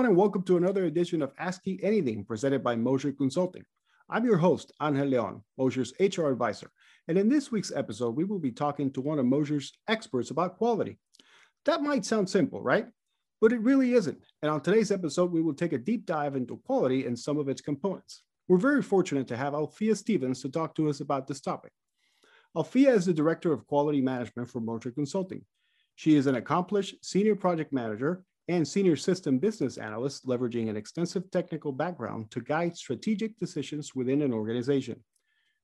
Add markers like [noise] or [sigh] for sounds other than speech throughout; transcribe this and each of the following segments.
everyone, and welcome to another edition of Asking Anything presented by Moser Consulting. I'm your host, Angel Leon, Moser's HR advisor. And in this week's episode, we will be talking to one of Moser's experts about quality. That might sound simple, right? But it really isn't. And on today's episode, we will take a deep dive into quality and some of its components. We're very fortunate to have Alphia Stephens to talk to us about this topic. Alphia is the Director of Quality Management for Moser Consulting. She is an accomplished senior project manager and senior system business analyst leveraging an extensive technical background to guide strategic decisions within an organization.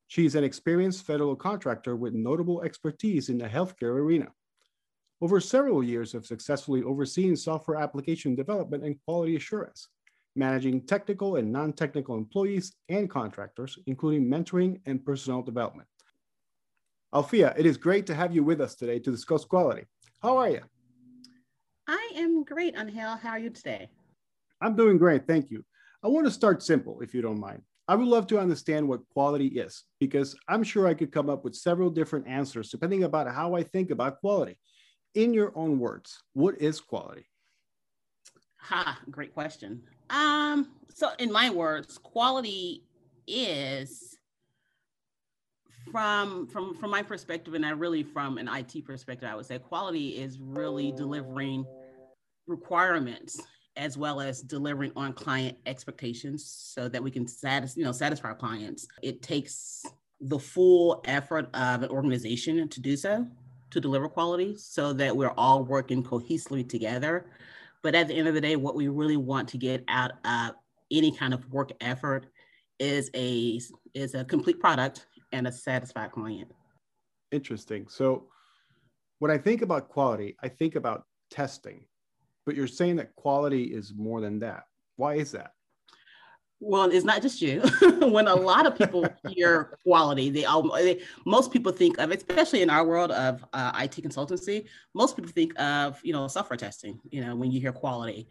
She is an experienced federal contractor with notable expertise in the healthcare arena. Over several years of successfully overseeing software application development and quality assurance, managing technical and non-technical employees and contractors, including mentoring and personnel development. Alphia, it is great to have you with us today to discuss quality. How are you? I am great, Angel. How are you today? I'm doing great, thank you. I want to start simple, if you don't mind. I would love to understand what quality is, because I'm sure I could come up with several different answers depending about how I think about quality. In your own words, what is quality? Ha, great question. Um, so in my words, quality is from from from my perspective and i really from an it perspective i would say quality is really delivering requirements as well as delivering on client expectations so that we can satis- you know satisfy our clients it takes the full effort of an organization to do so to deliver quality so that we're all working cohesively together but at the end of the day what we really want to get out of any kind of work effort is a is a complete product and a satisfied client. Interesting. So when I think about quality, I think about testing, but you're saying that quality is more than that. Why is that? Well, it's not just you. [laughs] when a lot of people hear quality, they, all, they, most people think of, especially in our world of uh, IT consultancy, most people think of you know software testing. You know, when you hear quality,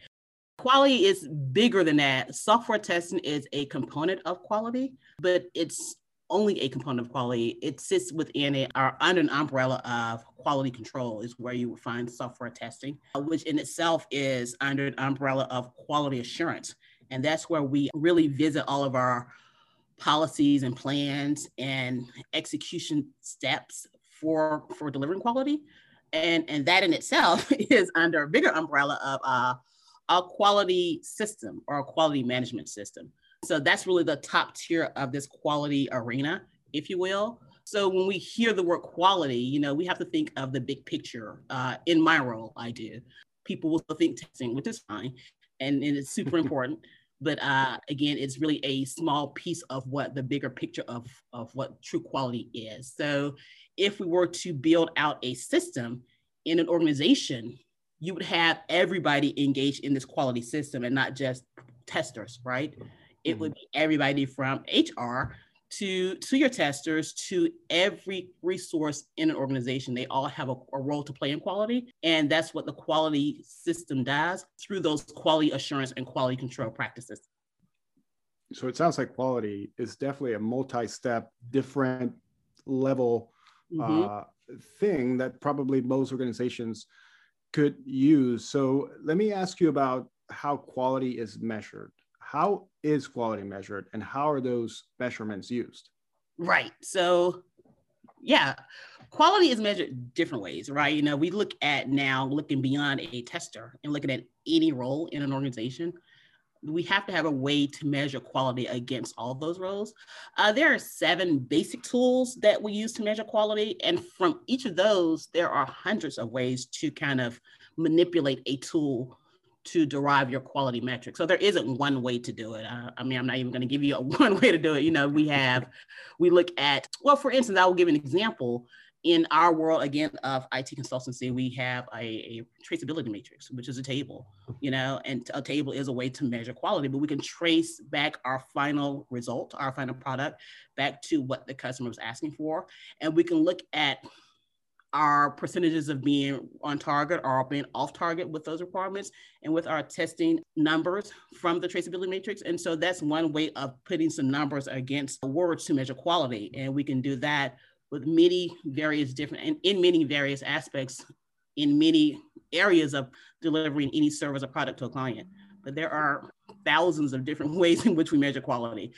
quality is bigger than that. Software testing is a component of quality, but it's only a component of quality. It sits within it, or under an umbrella of quality control is where you would find software testing, uh, which in itself is under an umbrella of quality assurance. And that's where we really visit all of our policies and plans and execution steps for, for delivering quality. And, and that in itself [laughs] is under a bigger umbrella of uh, a quality system or a quality management system. So that's really the top tier of this quality arena, if you will. So when we hear the word quality, you know, we have to think of the big picture. Uh, in my role, I do. People will think testing, which is fine, and, and it's super [laughs] important. But uh, again, it's really a small piece of what the bigger picture of, of what true quality is. So if we were to build out a system in an organization, you would have everybody engaged in this quality system and not just testers, right? It would mm-hmm. be everybody from HR to to your testers to every resource in an organization they all have a, a, role to play in quality and that's what the quality system does through those quality assurance and quality control practices so it sounds like quality is definitely a multi-step different level mm-hmm. uh, thing that probably most organizations could use so let me ask you about how quality is measured how is quality measured and how are those measurements used? Right. So, yeah, quality is measured different ways, right? You know, we look at now looking beyond a tester and looking at any role in an organization. We have to have a way to measure quality against all those roles. Uh, there are seven basic tools that we use to measure quality. And from each of those, there are hundreds of ways to kind of manipulate a tool to derive your quality metrics. So there isn't one way to do it. I, I mean, I'm not even going to give you a [laughs] one way to do it. You know, we have, [laughs] we look at, well, for instance, I will give an example. In our world, again, of IT consultancy, we have a, a traceability matrix, which is a table, you know, and a table is a way to measure quality, but we can trace back our final result, our final product, back to what the customer was asking for. And we can look at our percentages of being on target or being off target with those requirements and with our testing numbers from the traceability matrix. And so that's one way of putting some numbers against words to measure quality. And we can do that with many various different and in many various aspects in many areas of delivering any service or product to a client. but there are thousands of different [laughs] ways in which we measure quality.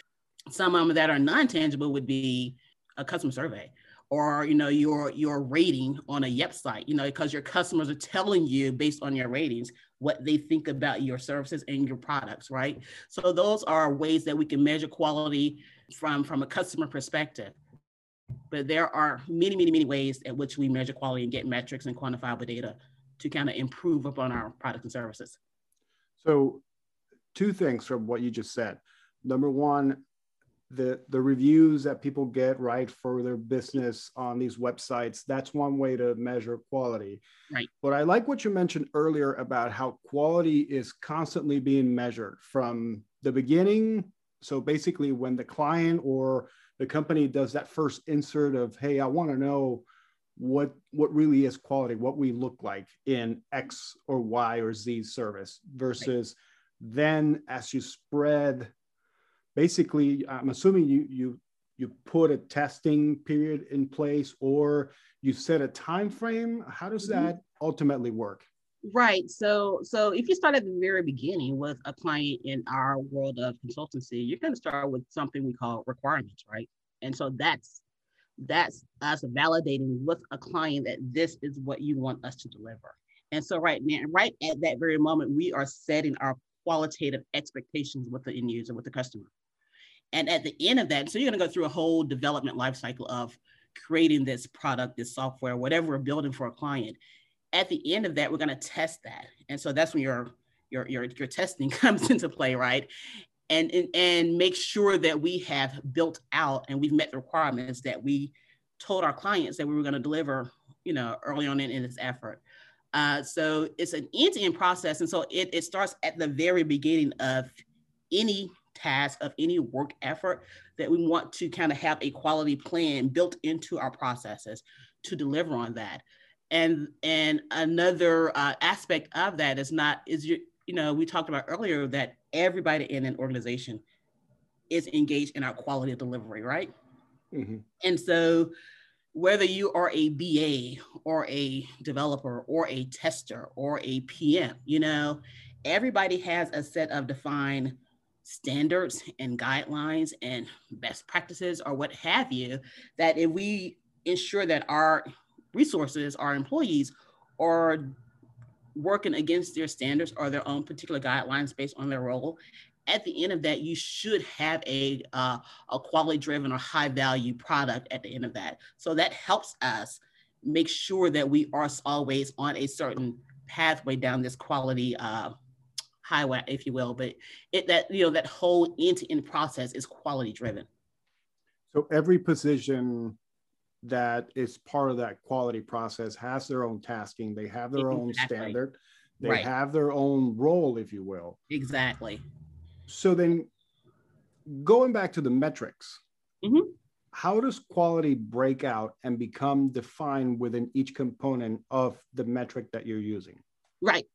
Some of them that are non-tangible would be a customer survey or you know your your rating on a Yelp site, you know, because your customers are telling you based on your ratings what they think about your services and your products, right? So those are ways that we can measure quality from from a customer perspective. But there are many, many, many ways at which we measure quality and get metrics and quantifiable data to kind of improve upon our products and services. So, two things from what you just said. Number one, the the reviews that people get right for their business on these websites that's one way to measure quality. Right. But i like what you mentioned earlier about how quality is constantly being measured from the beginning. So basically when the client or the company does that first insert of hey i want to know what what really is quality what we look like in x or y or z service versus right. then as you spread basically, I'm assuming you you you put a testing period in place or you set a time frame. How does mm-hmm. that ultimately work? Right. So so if you start at the very beginning with a client in our world of consultancy, you're going to start with something we call requirements, right? And so that's that's us validating with a client that this is what you want us to deliver. And so right now, right at that very moment, we are setting our qualitative expectations with the end user, with the customer. And at the end of that, so you're going to go through a whole development life cycle of creating this product, this software, whatever we're building for a client. At the end of that, we're going to test that. And so that's when your your your, your testing [laughs] comes into play, right? And, and and make sure that we have built out and we've met the requirements that we told our clients that we were going to deliver, you know, early on in, in this effort. Uh, so it's an end-to-end process. And so it, it starts at the very beginning of any task, of any work effort, that we want to kind of have a quality plan built into our processes to deliver on that. And and another uh, aspect of that is not is you you know we talked about earlier that everybody in an organization is engaged in our quality of delivery, right? Mm-hmm. And so whether you are a BA or a developer or a tester or a PM, you know, everybody has a set of defined standards and guidelines and best practices or what have you, that if we ensure that our resources, our employees are working against their standards or their own particular guidelines based on their role, at the end of that, you should have a, uh, a quality driven or high value product at the end of that. So that helps us make sure that we are always on a certain pathway down this quality uh, highway, if you will, but it that you know that whole end-to-end process is quality driven. So every position that is part of that quality process has their own tasking. They have their exactly. own standard. They right. have their own role, if you will. Exactly. So then, going back to the metrics, mm-hmm. how does quality break out and become defined within each component of the metric that you're using? Right.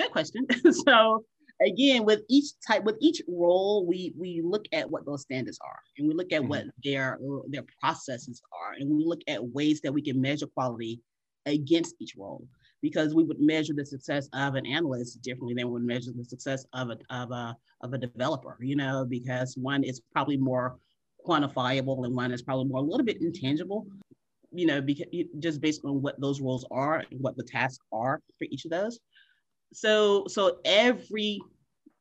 Good question. [laughs] so again, with each type, with each role, we we look at what those standards are, and we look at mm-hmm. what their their processes are, and we look at ways that we can measure quality against each role. Because we would measure the success of an analyst differently than we would measure the success of a of a of a developer. You know, because one is probably more quantifiable, and one is probably more a little bit intangible. You know, because just based on what those roles are and what the tasks are for each of those so so every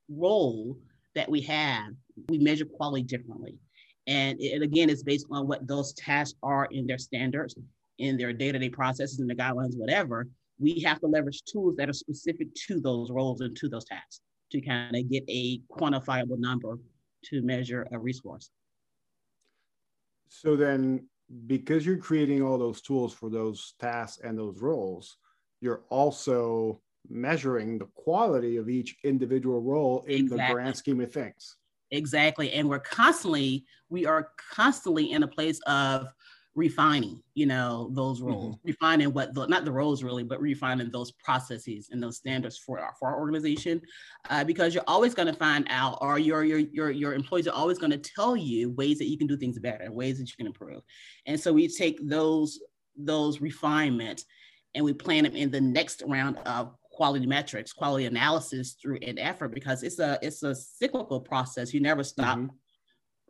role that we have, we measure quality differently. And it, again, it's based on what those tasks are in their standards, in their day-to-day processes and the guidelines, whatever. We have to leverage tools that are specific to those roles and to those tasks to kind of get a quantifiable number to measure a resource. So then, because you're creating all those tools for those tasks and those roles, you're also measuring the quality of each individual role in exactly. the grand scheme of things. Exactly. And we're constantly, we are constantly in a place of refining, you know, those mm-hmm. roles, mm-hmm. refining what the, not the roles really, but refining those processes and those standards for our, for our organization. Uh, because you're always going to find out, or your, your, your, your employees are always going to tell you ways that you can do things better, ways that you can improve. And so we take those, those refinements and we plan them in the next round of quality metrics, quality analysis through an effort because it's a it's a cyclical process. You never stop mm-hmm.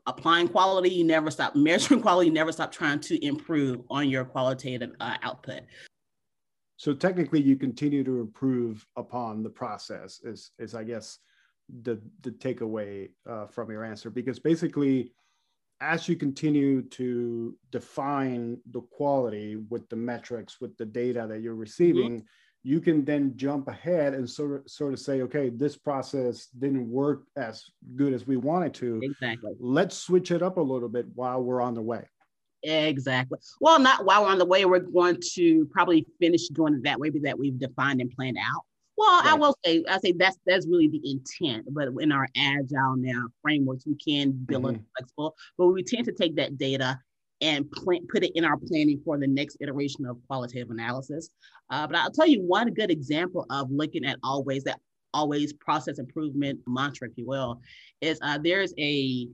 applying quality, you never stop [laughs] measuring quality, you never stop trying to improve on your qualitative uh, output. So technically, you continue to improve upon the process. Is is I guess the the takeaway uh, from your answer because basically as you continue to define the quality with the metrics with the data that you're receiving mm-hmm you can then jump ahead and sort of sort of say, okay, this process didn't work as good as we wanted to. Exactly. Let's switch it up a little bit while we're on the way. Exactly. Well, not while we're on the way. We're going to probably finish doing it that way, that we've defined and planned out. Well, right. I will say, I say that's that's really the intent. But in our agile now frameworks, we can build mm-hmm. it flexible. But we tend to take that data and plan, put it in our planning for the next iteration of qualitative analysis. Uh, but I'll tell you one good example of looking at always that always process improvement mantra, if you will, is uh, there's a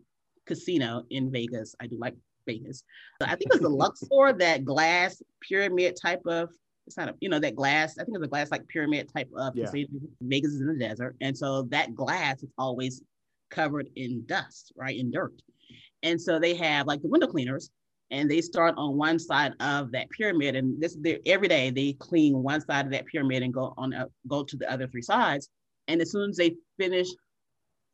casino in Vegas. I do like Vegas. So I think it's the [laughs] Luxor, that glass pyramid type of it's not a, you know, that glass, I think it's a glass like pyramid type of yeah. casino. Vegas is in the desert. And so that glass is always covered in dust, right? In dirt. And so they have like the window cleaners and they start on one side of that pyramid and this every day they clean one side of that pyramid and go on go to the other three sides. And as soon as they finish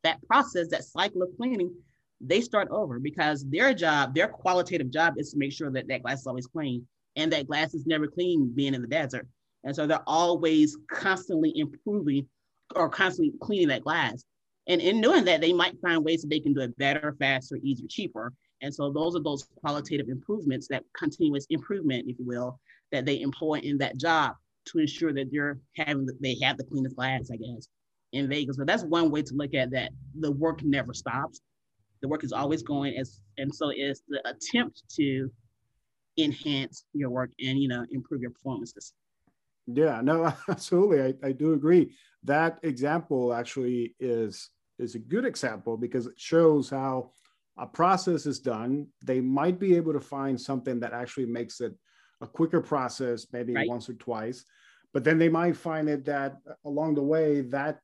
that process that cycle of cleaning they start over because their job their qualitative job is to make sure that that glass is always clean and that glass is never clean being in the desert. And so they're always constantly improving or constantly cleaning that glass. And in doing that they might find ways that they can do it better faster easier cheaper and so those are those qualitative improvements, that continuous improvement, if you will, that they employ in that job to ensure that they're having they have the cleanest glass, I guess, in Vegas. But that's one way to look at that. The work never stops. The work is always going as and so it's the attempt to enhance your work and you know improve your performances. Yeah, no, [laughs] absolutely. I, I do agree. That example actually is is a good example because it shows how a process is done, they might be able to find something that actually makes it a quicker process, maybe right. once or twice. But then they might find it that uh, along the way that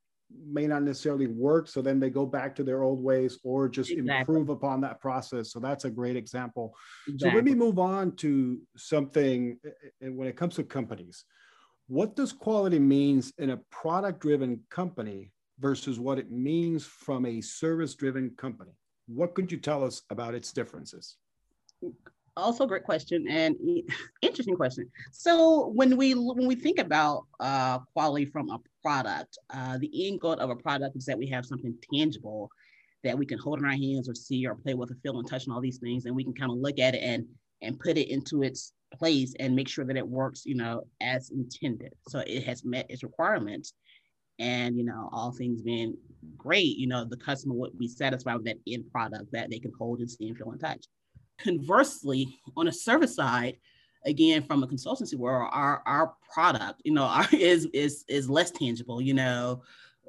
may not necessarily work. So then they go back to their old ways or just exactly. improve upon that process. So that's a great example. Exactly. So let me move on to something uh, uh, when it comes to companies. What does quality means in a product driven company versus what it means from a service driven company? What could you tell us about its differences? Also, great question and [laughs] interesting question. So, when we when we think about uh, quality from a product, uh, the end goal of a product is that we have something tangible that we can hold in our hands or see or play with or feel and touch and all these things, and we can kind of look at it and and put it into its place and make sure that it works, you know, as intended. So it has met its requirements and you know all things being great you know the customer would be satisfied with that end product that they can hold and see and feel and touch. Conversely on a service side again from a consultancy world our our product you know [laughs] our, is is is less tangible you know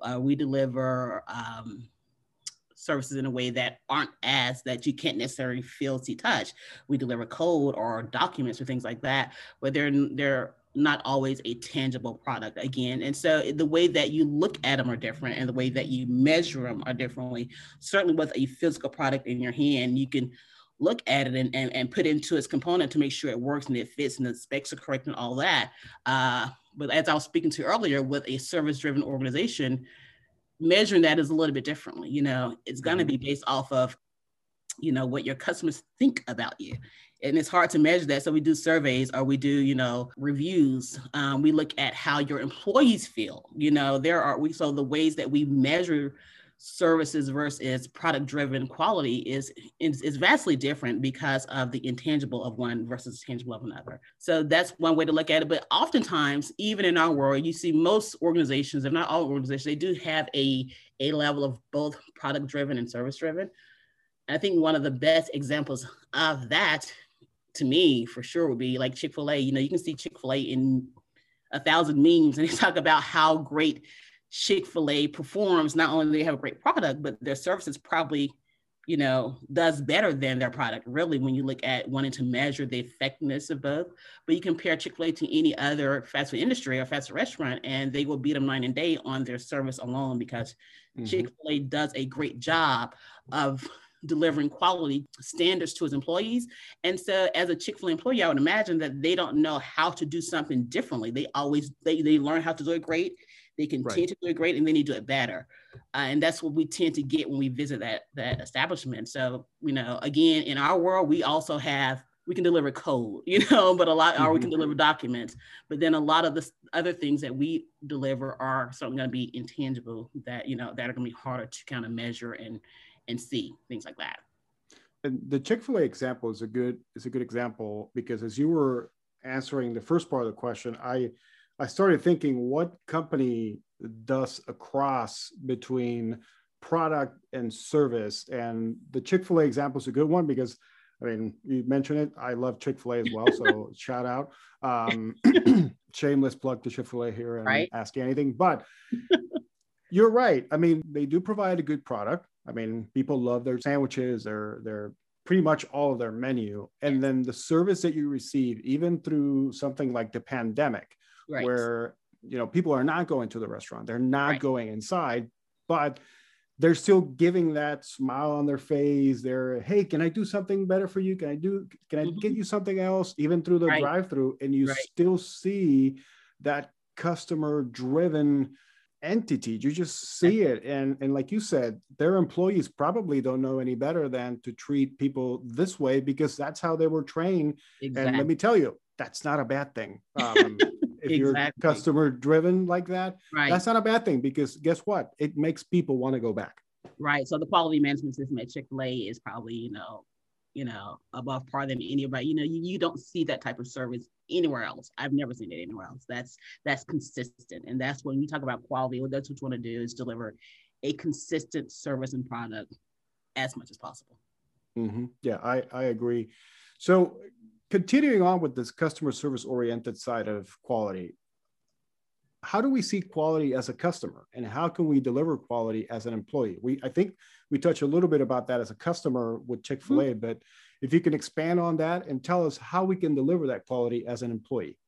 uh, we deliver um, services in a way that aren't as that you can't necessarily feel see touch. We deliver code or documents or things like that but they're they're not always a tangible product again. And so the way that you look at them are different and the way that you measure them are differently. Certainly with a physical product in your hand, you can look at it and, and, and put into its component to make sure it works and it fits and the specs are correct and all that. Uh, but as I was speaking to earlier, with a service driven organization, measuring that is a little bit differently. You know, it's going to be mm-hmm. based off of you know what your customers think about you and it's hard to measure that. So we do surveys or we do you know reviews. Um, we look at how your employees feel you know there are we so the ways that we measure services versus product driven quality is, is, is vastly different because of the intangible of one versus tangible of another. So that's one way to look at it. But oftentimes even in our world you see most organizations if not all organizations they do have a a level of both product driven and service driven I think one of the best examples of that to me for sure would be like Chick-fil-A. You know, you can see Chick-fil-A in a thousand memes and they talk about how great Chick-fil-A performs. Not only do they have a great product, but their service is probably you know, does better than their product, really, when you look at wanting to measure the effectiveness of both. But you compare Chick fil A to any other fast food industry or fast food restaurant, and they will beat them night and day on their service alone because mm-hmm. Chick fil A does a great job of delivering quality standards to his employees. And so as a Chick-fil-A employee, I would imagine that they don't know how to do something differently. They always, they, they learn how to do it great. They continue right. to do it great and then they do it better. Uh, and that's what we tend to get when we visit that, that establishment. So, you know, again, in our world, we also have we can deliver code, [laughs] you know, but a lot, mm-hmm. or we can mm-hmm. deliver documents. But then a lot of the other things that we deliver are certainly going to be intangible that, you know, that are going to be harder to kind of measure and and see things like that. And the Chick-fil-A example is a good is a good example because as you were answering the first part of the question, I I started thinking what company does a cross between product and service. And the Chick-fil-A example is a good one because I mean, you mentioned it. I love Chick fil A as well. So [laughs] shout out. Um, [clears throat] shameless plug to Chick fil A here and right. ask anything. But you're right. I mean, they do provide a good product. I mean, people love their sandwiches, their their pretty much all of their menu. And then the service that you receive, even through something like the pandemic, right. where you know people are not going to the restaurant, they're not right. going inside, but they're still giving that smile on their face. They're, hey, can I do something better for you? Can I do, can I mm-hmm. get you something else, even through the right. drive-through? And you still see that customer driven entity you just see it and and like you said their employees probably don't know any better than to treat people this way because that's how they were trained exactly. and let me tell you that's not a bad thing um, [laughs] if exactly. you're customer driven like that right. that's not a bad thing because guess what it makes people want to go back right so the quality management system at chick-fil-a is probably you know you know, above par than anybody. You know, you, you don't see that type of service anywhere else. I've never seen it anywhere else. That's that's consistent. And that's when you talk about quality, what that's what you want to do is deliver a consistent service and product as much as possible. Mm-hmm. Yeah, I, I agree. So continuing on with this customer service oriented side of quality, how do we see quality as a customer? And how can we deliver quality as an employee? We i think we touch a little bit about that as a customer with chick-fil-a mm-hmm. but if you can expand on that and tell us how we can deliver that quality as an employee.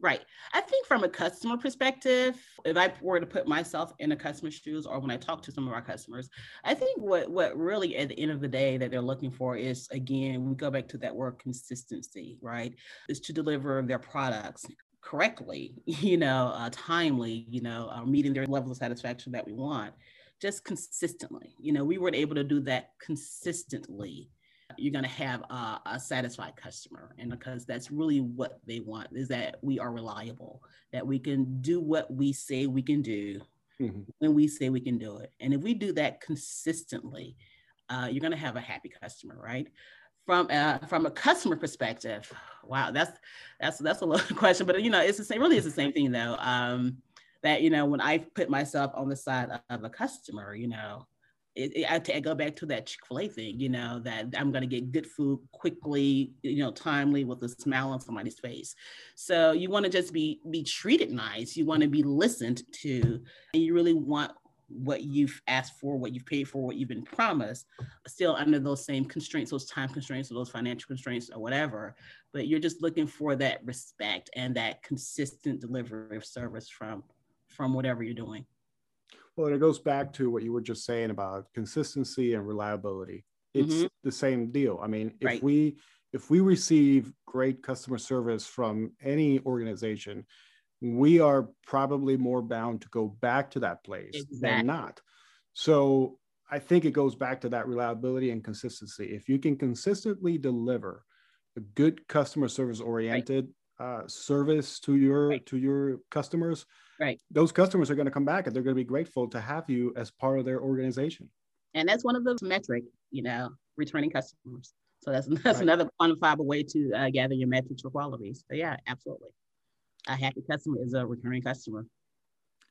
Right. I think from a customer perspective if i were to put myself in a customer's shoes or when i talk to some of our customers i think what what really at the end of the day that they're looking for is again we go back to that word consistency right? Is to deliver their products correctly, [laughs] you know, uh, timely, you know, uh, meeting their level of satisfaction that we want, just consistently. You know, we weren't able to do that consistently. You're going to have a, a satisfied customer, and because that's really what they want is that we are reliable, that we can do what we say we can do mm-hmm. when we say we can do it, and if we do that consistently, uh, you're going to have a happy customer, right? From a, from a customer perspective, wow, that's that's that's a little [laughs] question, but you know, it's the same. Really, it's the same thing though. Um, that you know, when I put myself on the side of a customer, you know, it, it, I, I go back to that Chick Fil A thing. You know, that I'm going to get good food quickly, you know, timely with a smile on somebody's face. So you want to just be be treated nice. You want to be listened to, and you really want what you've asked for, what you've paid for, what you've been promised, still under those same constraints, those time constraints, or those financial constraints, or whatever. But you're just looking for that respect and that consistent delivery of service from from whatever you're doing. Well, it goes back to what you were just saying about consistency and reliability. It's mm-hmm. the same deal. I mean, if right. we if we receive great customer service from any organization, we are probably more bound to go back to that place exactly. than not. So I think it goes back to that reliability and consistency. If you can consistently deliver a good customer service oriented right. uh, service to your right. to your customers, right? Those customers are going to come back and they're going to be grateful to have you as part of their organization. And that's one of those metric, you know, returning customers. So that's [laughs] that's right. another quantifiable way to uh, gather your metrics for quality. So yeah, absolutely a happy customer is a recurring customer.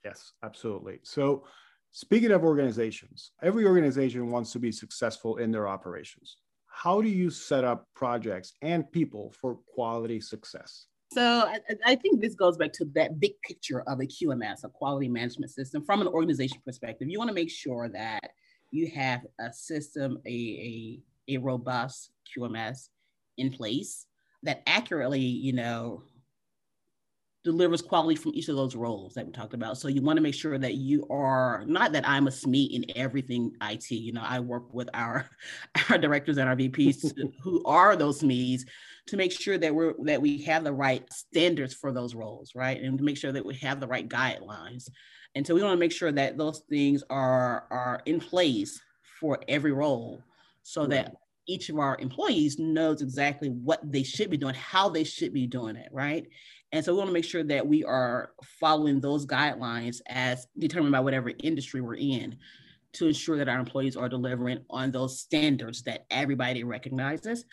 Yes, absolutely. So, speaking of organizations, every organization wants to be successful in their operations. How do you set up projects and people for quality success? So I, I, think this goes back to that big picture of a QMS, a quality management system from an organization perspective. You want to make sure that you have a system, a, a, a robust QMS in place that accurately, you know, delivers quality from each of those roles that we talked about. So you want to make sure that you are not that I'm a SME in everything IT. You know, I work with our [laughs] our directors and our VPs [laughs] who are those SMEs to make sure that we're that we have the right standards for those roles, right? And to make sure that we have the right guidelines. And so we want to make sure that those things are are in place for every role so that each of our employees knows exactly what they should be doing, how they should be doing it, right? And so we want to make sure that we are following those guidelines as determined by whatever industry we're in to ensure that our employees are delivering on those standards that everybody recognizes.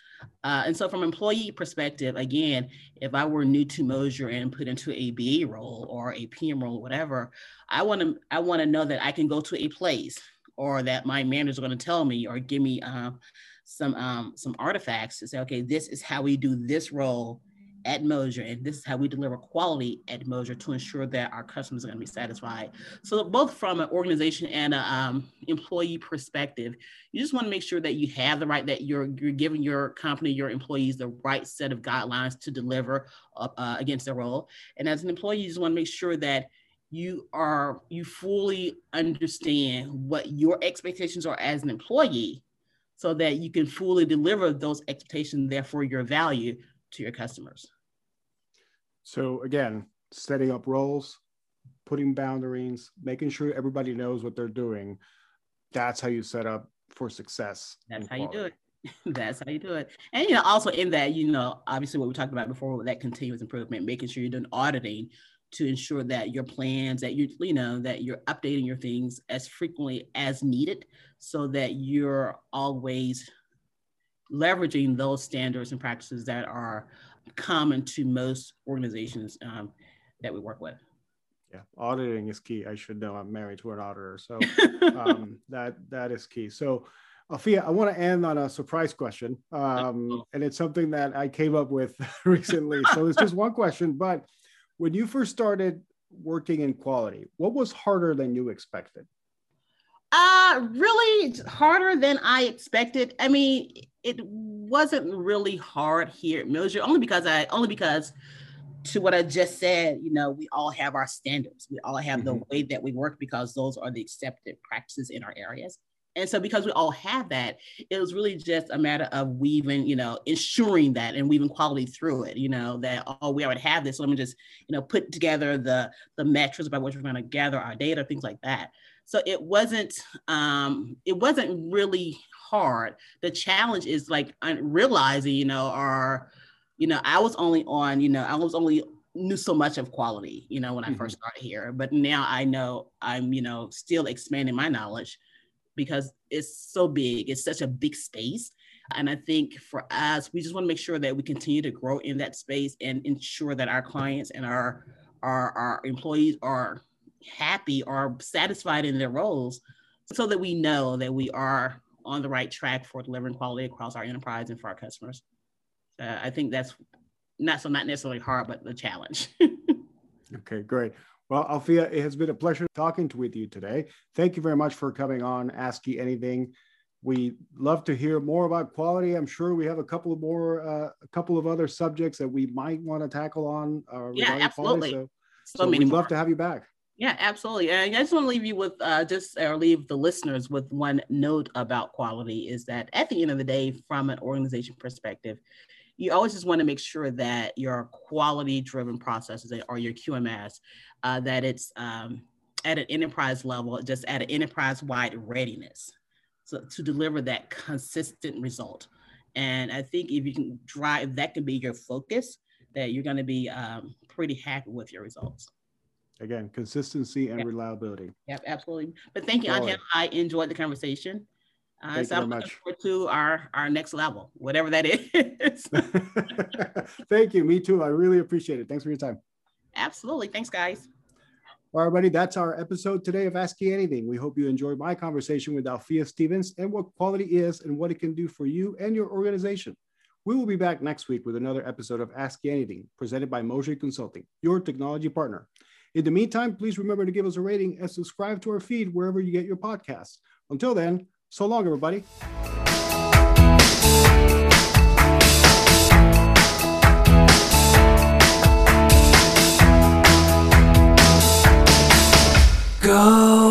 Uh, and so from employee perspective, again, if I were new to Moser and put into a BA role or a PM role, whatever, I want to I want to know that I can go to a place or that my manager is going to tell me or give me uh, some um, some artifacts to say, okay, this is how we do this role at Moser, and this is how we deliver quality at Moser to ensure that our customers are going to be satisfied. So both from an organization and an um, employee perspective, you just want to make sure that you have the right that you're you're giving your company, your employees, the right set of guidelines to deliver uh, against their role. And as an employee, you just want to make sure that you are you fully understand what your expectations are as an employee so that you can fully deliver those expectations therefore your value to your customers so again, setting up roles, putting boundaries, making sure everybody knows what they're doing. That's how you set up for success. That's how quality. you do it. [laughs] That's how you do it. And you know, also in that, you know, obviously what we talked about before with that continuous improvement, making sure you're doing auditing to ensure that your plans, that you, you know, that you're updating your things as frequently as needed so that you're always leveraging those standards and practices that are common to most organizations um, that we work with. Yeah, auditing is key. I should know. I'm married to an auditor, so [laughs] um, that that is key. So, Alphia, I want to end on a surprise question, um, and it's something that I came up with [laughs] recently. so it's just one question, but when you first started working in quality, what was harder than you expected? Uh, really harder than I expected. I mean, it wasn't really hard here at Moser, only because I only because to what I just said, you know, we all have our standards. We all have mm-hmm. the way that we work because those are the accepted practices in our areas. And so because we all have that, it was really just a matter of weaving, you know, ensuring that and weaving quality through it, you know, that oh, we already have this. So let me just, you know, put together the the metrics by which we're going to gather our data, things like that. So it wasn't um, it wasn't really hard. The challenge is like realizing, you know, our, you know, I was only on, you know, I was only knew so much of quality, you know, when I mm-hmm. first started here, but now I know I'm, you know, still expanding my knowledge because it's so big. It's such a big space. And I think for us, we just want to make sure that we continue to grow in that space and ensure that our clients and our our, our employees are happy or satisfied in their roles so that we know that we are on the right track for delivering quality across our enterprise and for our customers. Uh, I think that's not so not necessarily hard, but the challenge. [laughs] okay, great. Well, Alphia, it has been a pleasure talking to, with you today. Thank you very much for coming on Ask You Anything. We love to hear more about quality. I'm sure we have a couple of more, uh, a couple of other subjects that we might want to tackle on. Uh, yeah, absolutely. Quality. So, so, so we'd more. love to have you back. Yeah, absolutely. And I just want to leave you with uh, just or leave the listeners with one note about quality is that at the end of the day, from an organization perspective, you always just want to make sure that your quality driven processes or your QMS, uh, that it's um, at an enterprise level, just at an enterprise wide readiness so to deliver that consistent result. And I think if you can drive, that can be your focus, that you're going to be um, pretty happy with your results. Again, consistency and yep. reliability. Yep, absolutely. But thank you, Angel. I enjoyed the conversation. Uh, so I'm looking forward to our, our next level, whatever that is. [laughs] Thank you. Me too. I really appreciate it. Thanks for your time. Absolutely. Thanks, guys. All right, everybody. That's our episode today of Ask You Anything. We hope you enjoyed my conversation with Alphia Stephens and what quality is and what it can do for you and your organization. We will be back next week with another episode of Ask You Anything, presented by Moser Consulting, your technology partner. In the meantime, please remember to give us a rating and subscribe to our feed wherever you get your podcasts. Until then, so long, everybody. Go.